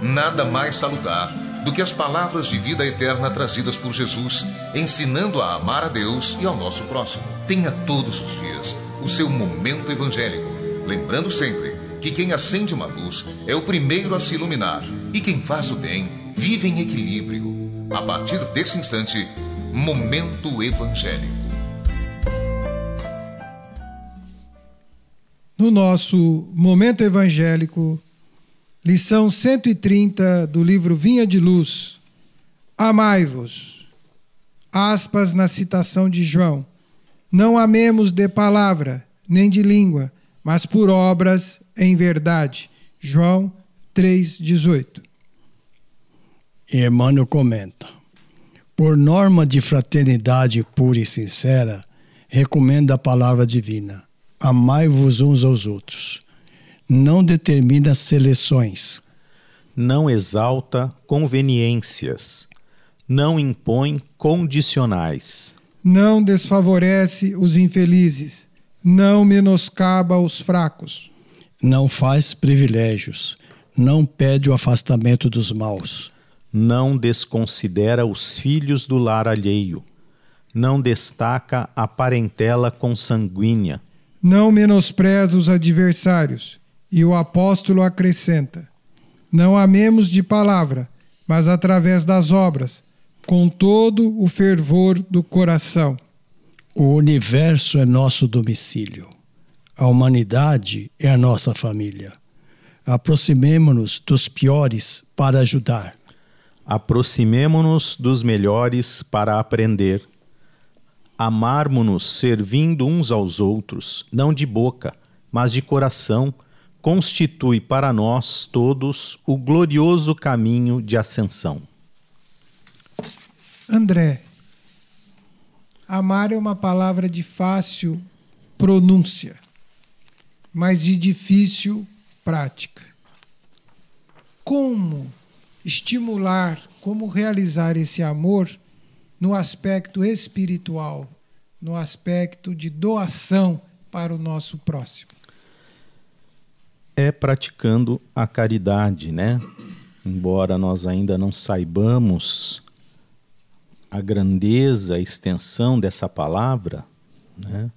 F: nada mais salutar do que as palavras de vida eterna trazidas por Jesus, ensinando a amar a Deus e ao nosso próximo. Tenha todos os dias o seu momento evangélico, lembrando sempre que quem acende uma luz é o primeiro a se iluminar e quem faz o bem vive em equilíbrio. A partir desse instante, momento evangélico.
B: No nosso momento evangélico, Lição 130 do livro Vinha de Luz. Amai-vos. Aspas na citação de João. Não amemos de palavra, nem de língua, mas por obras em verdade. João 3,18.
C: E Emmanuel comenta: Por norma de fraternidade pura e sincera, recomenda a palavra divina: Amai-vos uns aos outros não determina seleções.
D: Não exalta conveniências. Não impõe condicionais.
B: Não desfavorece os infelizes. Não menoscaba os fracos.
C: Não faz privilégios. Não pede o afastamento dos maus.
D: Não desconsidera os filhos do lar alheio. Não destaca a parentela consanguínea.
B: Não menospreza os adversários e o apóstolo acrescenta: Não amemos de palavra, mas através das obras, com todo o fervor do coração.
C: O universo é nosso domicílio. A humanidade é a nossa família. Aproximemo-nos dos piores para ajudar.
D: Aproximemo-nos dos melhores para aprender. amarmo-nos servindo uns aos outros, não de boca, mas de coração, constitui para nós todos o glorioso caminho de ascensão.
B: André, amar é uma palavra de fácil pronúncia, mas de difícil prática. Como estimular, como realizar esse amor no aspecto espiritual, no aspecto de doação para o nosso próximo?
D: É praticando a caridade, né? Embora nós ainda não saibamos a grandeza, a extensão dessa palavra, né?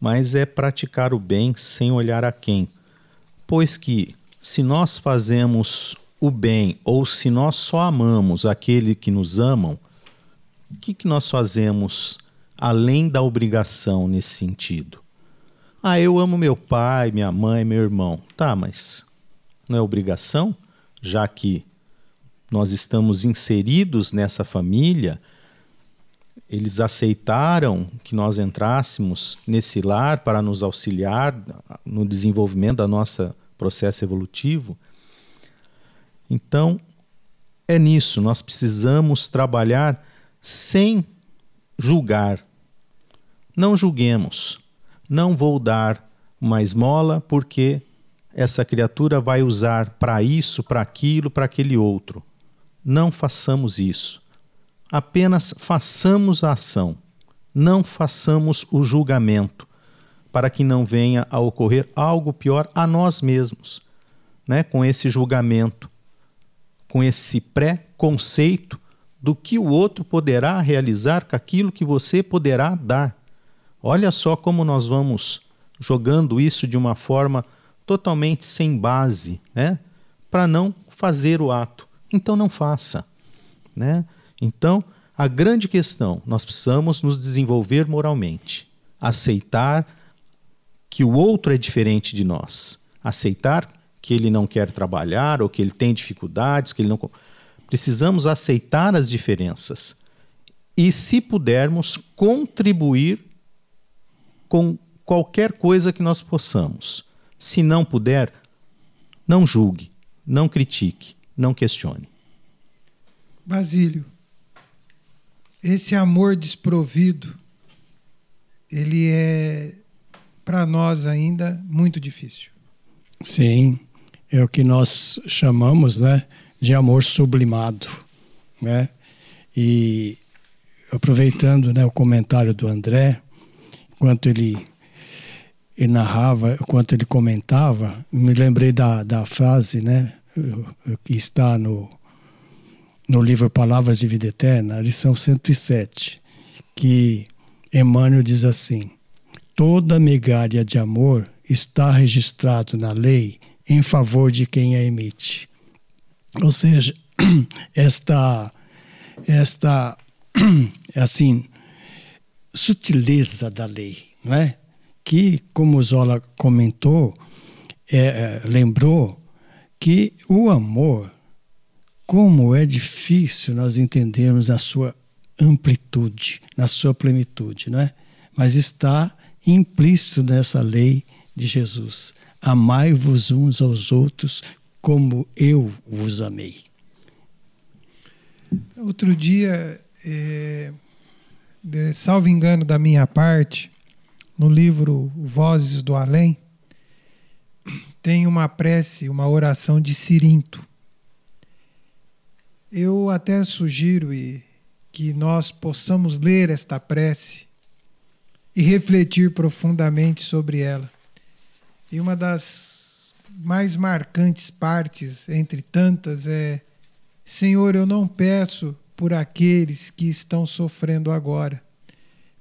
D: mas é praticar o bem sem olhar a quem. Pois que, se nós fazemos o bem ou se nós só amamos aquele que nos amam, o que, que nós fazemos além da obrigação nesse sentido? Ah, eu amo meu pai, minha mãe, meu irmão. Tá, mas não é obrigação? Já que nós estamos inseridos nessa família, eles aceitaram que nós entrássemos nesse lar para nos auxiliar no desenvolvimento da nossa processo evolutivo. Então, é nisso, nós precisamos trabalhar sem julgar. Não julguemos. Não vou dar uma esmola porque essa criatura vai usar para isso, para aquilo, para aquele outro. Não façamos isso. Apenas façamos a ação, não façamos o julgamento, para que não venha a ocorrer algo pior a nós mesmos, né? com esse julgamento, com esse pré-conceito do que o outro poderá realizar com aquilo que você poderá dar. Olha só como nós vamos jogando isso de uma forma totalmente sem base, né? Para não fazer o ato. Então não faça, né? Então, a grande questão, nós precisamos nos desenvolver moralmente, aceitar que o outro é diferente de nós, aceitar que ele não quer trabalhar ou que ele tem dificuldades, que ele não precisamos aceitar as diferenças e, se pudermos, contribuir com qualquer coisa que nós possamos. Se não puder, não julgue, não critique, não questione.
B: Basílio, esse amor desprovido, ele é para nós ainda muito difícil.
C: Sim, é o que nós chamamos, né, de amor sublimado, né? E aproveitando, né, o comentário do André, enquanto ele, ele narrava, enquanto ele comentava, me lembrei da, da frase, né, que está no no livro Palavras de Vida Eterna, lição 107, que Emmanuel diz assim: toda migalha de amor está registrado na lei em favor de quem a emite. Ou seja, [CLEARS THROAT] esta esta [CLEARS THROAT] assim sutileza da lei, não é? Que, como Zola comentou, é, é lembrou que o amor como é difícil nós entendermos a sua amplitude, na sua plenitude, não é? Mas está implícito nessa lei de Jesus. Amai-vos uns aos outros como eu vos amei.
B: Outro dia, é, de, salvo engano da minha parte, no livro Vozes do Além, tem uma prece, uma oração de Cirinto. Eu até sugiro que nós possamos ler esta prece e refletir profundamente sobre ela. E uma das mais marcantes partes, entre tantas, é: Senhor, eu não peço por aqueles que estão sofrendo agora,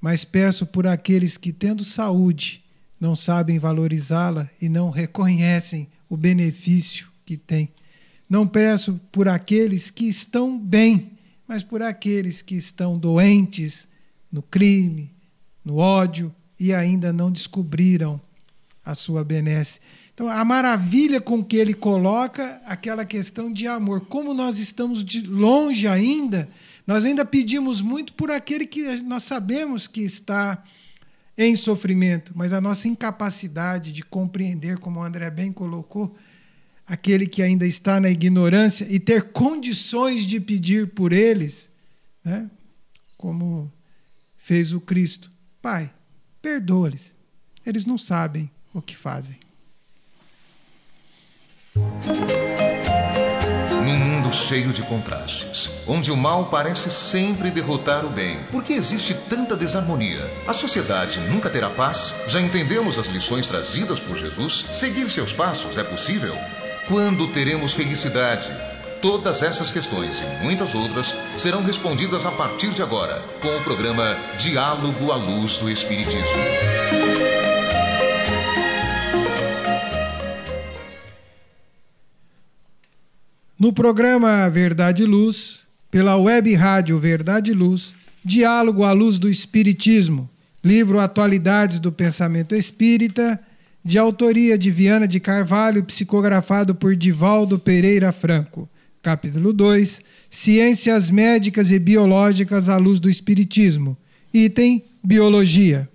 B: mas peço por aqueles que, tendo saúde, não sabem valorizá-la e não reconhecem o benefício que têm. Não peço por aqueles que estão bem, mas por aqueles que estão doentes no crime, no ódio e ainda não descobriram a sua benesse. Então, a maravilha com que ele coloca aquela questão de amor, como nós estamos de longe ainda, Nós ainda pedimos muito por aquele que nós sabemos que está em sofrimento, mas a nossa incapacidade de compreender, como o André bem colocou, aquele que ainda está na ignorância e ter condições de pedir por eles, né? como fez o Cristo. Pai, perdoa-lhes. Eles não sabem o que fazem.
F: Num mundo cheio de contrastes, onde o mal parece sempre derrotar o bem, por que existe tanta desarmonia? A sociedade nunca terá paz? Já entendemos as lições trazidas por Jesus? Seguir seus passos é possível? Quando teremos felicidade? Todas essas questões e muitas outras serão respondidas a partir de agora, com o programa Diálogo à Luz do Espiritismo.
B: No programa Verdade e Luz, pela web rádio Verdade e Luz, Diálogo à Luz do Espiritismo, livro Atualidades do Pensamento Espírita de autoria de Viana de Carvalho, psicografado por Divaldo Pereira Franco. Capítulo 2: Ciências médicas e biológicas à luz do Espiritismo. Item: Biologia.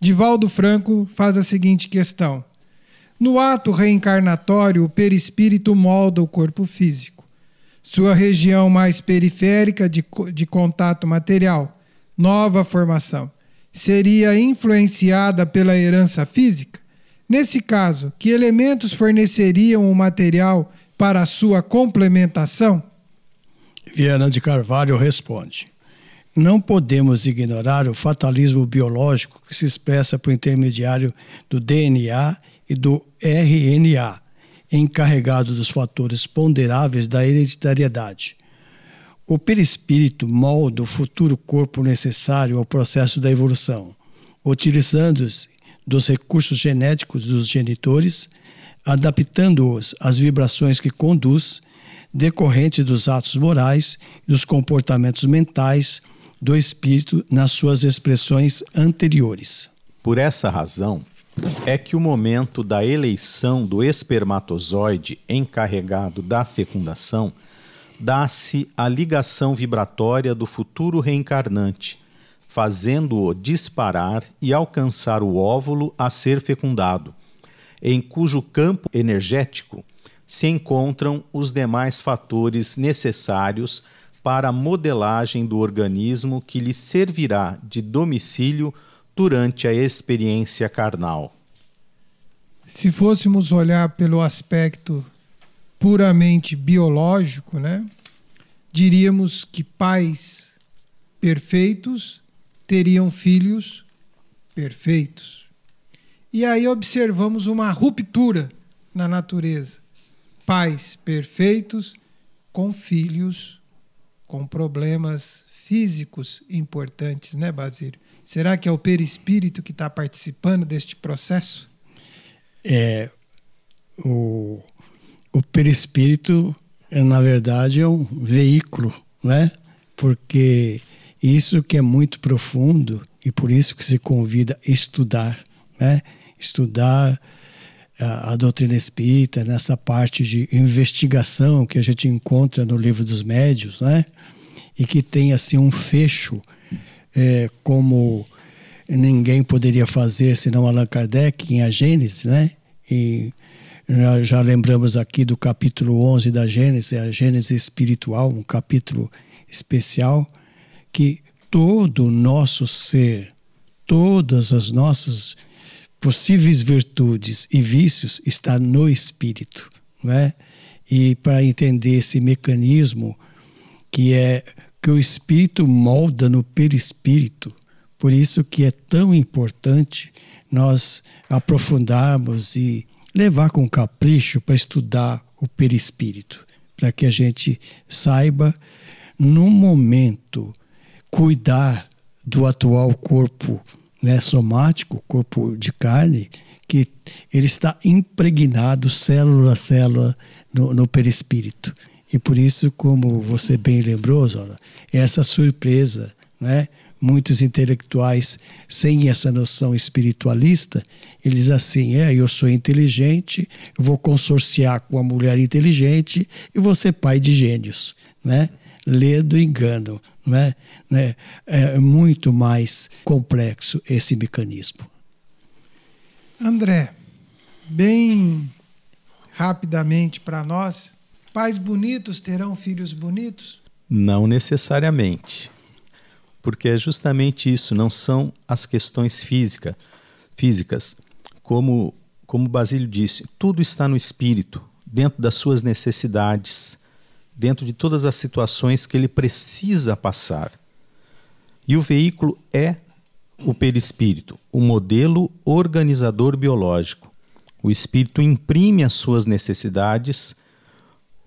B: Divaldo Franco faz a seguinte questão: No ato reencarnatório, o perispírito molda o corpo físico. Sua região mais periférica de, de contato material, nova formação, seria influenciada pela herança física? Nesse caso, que elementos forneceriam o material para sua complementação?
C: Viana de Carvalho responde: Não podemos ignorar o fatalismo biológico que se expressa por intermediário do DNA e do RNA, encarregado dos fatores ponderáveis da hereditariedade. O perispírito molda o futuro corpo necessário ao processo da evolução, utilizando-se dos recursos genéticos dos genitores, adaptando-os às vibrações que conduz, decorrente dos atos morais e dos comportamentos mentais do espírito nas suas expressões anteriores.
D: Por essa razão, é que o momento da eleição do espermatozoide encarregado da fecundação dá-se a ligação vibratória do futuro reencarnante, fazendo-o disparar e alcançar o óvulo a ser fecundado, em cujo campo energético se encontram os demais fatores necessários para a modelagem do organismo que lhe servirá de domicílio durante a experiência carnal.
B: Se fôssemos olhar pelo aspecto puramente biológico, né, diríamos que pais perfeitos teriam filhos perfeitos. E aí observamos uma ruptura na natureza. Pais perfeitos com filhos com problemas físicos importantes, né, Basílio? Será que é o perispírito que está participando deste processo?
C: É, o, o perispírito, na verdade, é um veículo, né? Porque isso que é muito profundo e por isso que se convida a estudar, né? Estudar a, a doutrina espírita nessa parte de investigação que a gente encontra no livro dos médios, né? E que tem assim um fecho é, como ninguém poderia fazer senão Allan Kardec em A Gênese, né? E já, já lembramos aqui do capítulo 11 da Gênese, a Gênese espiritual, um capítulo especial que todo o nosso ser, todas as nossas possíveis virtudes e vícios está no espírito, não é? E para entender esse mecanismo que é que o espírito molda no perispírito, por isso que é tão importante nós aprofundarmos e levar com capricho para estudar o perispírito, para que a gente saiba no momento cuidar do atual corpo né, somático, corpo de carne, que ele está impregnado célula a célula no, no perispírito. E por isso, como você bem lembrou, Zola, essa surpresa, né? Muitos intelectuais sem essa noção espiritualista, eles assim, é, eu sou inteligente, eu vou consorciar com uma mulher inteligente e vou ser pai de gênios, né? lê do engano. Não é? Né? é muito mais complexo esse mecanismo.
B: André, bem rapidamente para nós, pais bonitos terão filhos bonitos?
D: Não necessariamente. Porque é justamente isso, não são as questões física, físicas. Como, como Basílio disse, tudo está no espírito, dentro das suas necessidades, dentro de todas as situações que ele precisa passar. E o veículo é o perispírito, o modelo organizador biológico. O espírito imprime as suas necessidades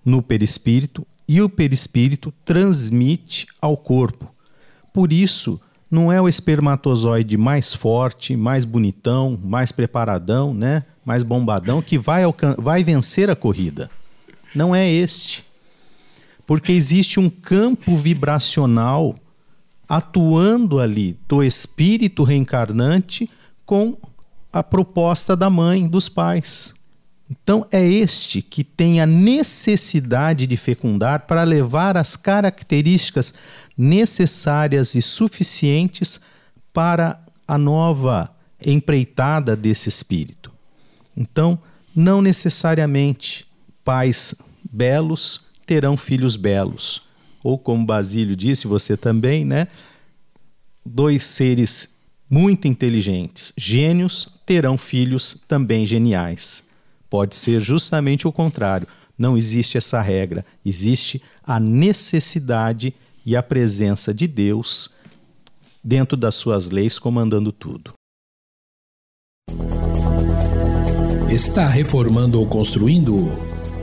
D: no perispírito e o perispírito transmite ao corpo. Por isso, não é o espermatozoide mais forte, mais bonitão, mais preparadão, né? mais bombadão que vai, vai vencer a corrida. Não é este. Porque existe um campo vibracional atuando ali do espírito reencarnante com a proposta da mãe, dos pais. Então é este que tem a necessidade de fecundar para levar as características necessárias e suficientes para a nova empreitada desse espírito. Então, não necessariamente pais belos terão filhos belos ou como Basílio disse, você também, né? Dois seres muito inteligentes, gênios, terão filhos também geniais. Pode ser justamente o contrário. Não existe essa regra. Existe a necessidade e a presença de Deus dentro das suas leis comandando tudo.
G: Está reformando ou construindo?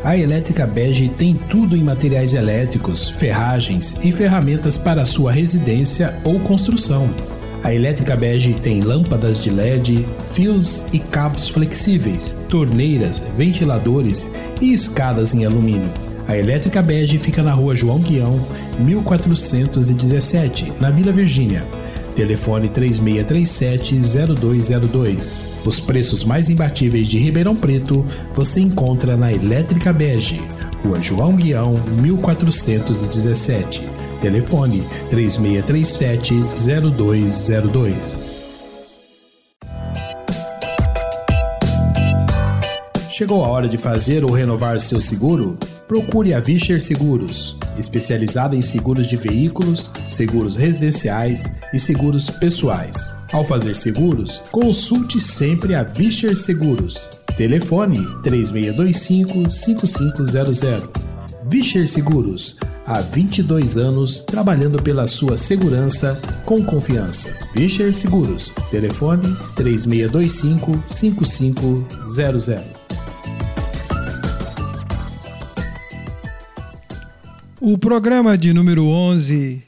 G: A Elétrica Bege tem tudo em materiais elétricos, ferragens e ferramentas para sua residência ou construção. A Elétrica Bege tem lâmpadas de LED, fios e cabos flexíveis, torneiras, ventiladores e escadas em alumínio. A Elétrica Bege fica na rua João Guião, 1417, na Vila Virgínia. Telefone 3637-0202. Os preços mais imbatíveis de Ribeirão Preto você encontra na Elétrica Bege, Rua João Guião, 1417. Telefone 3637-0202. Chegou a hora de fazer ou renovar seu seguro? Procure a Vischer Seguros, especializada em seguros de veículos, seguros residenciais e seguros pessoais. Ao fazer seguros, consulte sempre a Vischer Seguros. Telefone 3625-5500. Vischer Seguros, há 22 anos trabalhando pela sua segurança com confiança. Vischer Seguros, telefone 3625-5500.
B: O programa de número 11,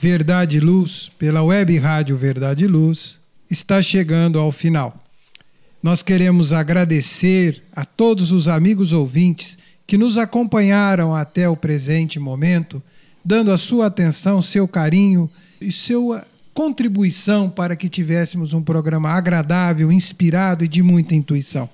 B: Verdade e Luz, pela web rádio Verdade e Luz, está chegando ao final. Nós queremos agradecer a todos os amigos ouvintes que nos acompanharam até o presente momento, dando a sua atenção, seu carinho e sua contribuição para que tivéssemos um programa agradável, inspirado e de muita intuição.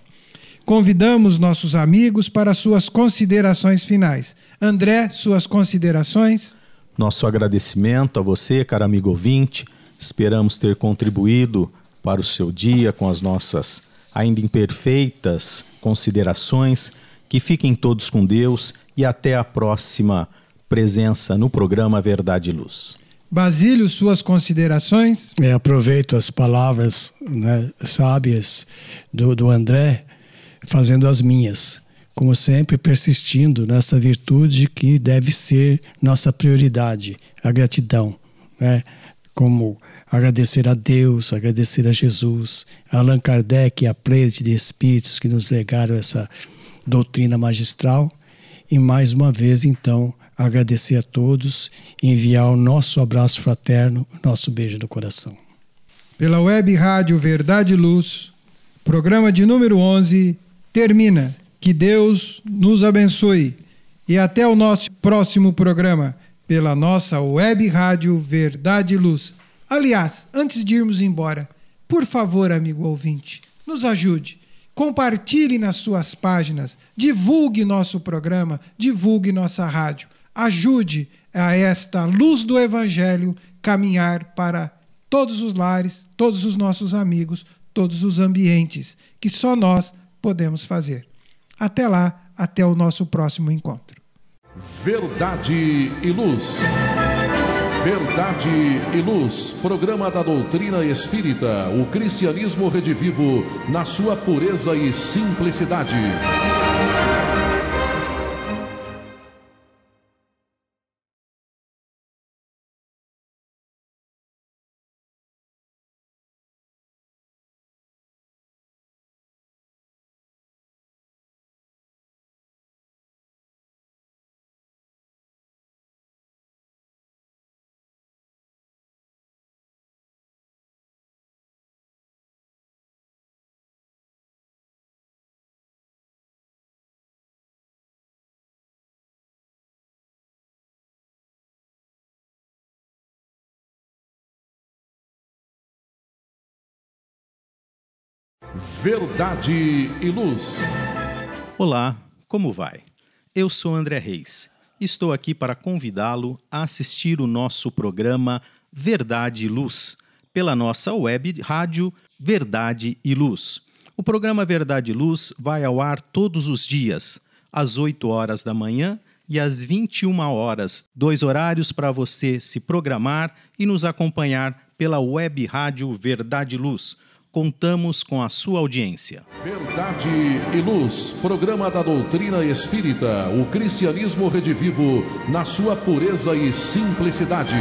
B: Convidamos nossos amigos para suas considerações finais. André, suas considerações?
D: Nosso agradecimento a você, caro amigo ouvinte. Esperamos ter contribuído para o seu dia com as nossas ainda imperfeitas considerações. Que fiquem todos com Deus e até a próxima presença no programa Verdade e Luz.
B: Basílio, suas considerações?
C: É, aproveito as palavras né, sábias do, do André, fazendo as minhas como sempre, persistindo nessa virtude que deve ser nossa prioridade, a gratidão. Né? Como agradecer a Deus, agradecer a Jesus, a Allan Kardec e a prece de espíritos que nos legaram essa doutrina magistral. E mais uma vez, então, agradecer a todos e enviar o nosso abraço fraterno, nosso beijo do coração.
B: Pela web rádio Verdade e Luz, programa de número 11 termina. Que Deus nos abençoe e até o nosso próximo programa pela nossa web rádio Verdade e Luz. Aliás, antes de irmos embora, por favor, amigo ouvinte, nos ajude. Compartilhe nas suas páginas, divulgue nosso programa, divulgue nossa rádio. ajude a esta luz do Evangelho caminhar para todos os lares, todos os nossos amigos, todos os ambientes que só nós podemos fazer. Até lá, até o nosso próximo encontro.
A: Verdade e Luz. Verdade e Luz, programa da doutrina espírita, o cristianismo redivivo na sua pureza e simplicidade. Verdade e Luz.
D: Olá, como vai? Eu sou André Reis. Estou aqui para convidá-lo a assistir o nosso programa Verdade e Luz pela nossa web rádio Verdade e Luz. O programa Verdade e Luz vai ao ar todos os dias, às 8 horas da manhã e às 21 horas, dois horários para você se programar e nos acompanhar pela web rádio Verdade e Luz contamos com a sua audiência.
A: Verdade e Luz, programa da doutrina espírita, o cristianismo redivivo na sua pureza e simplicidade.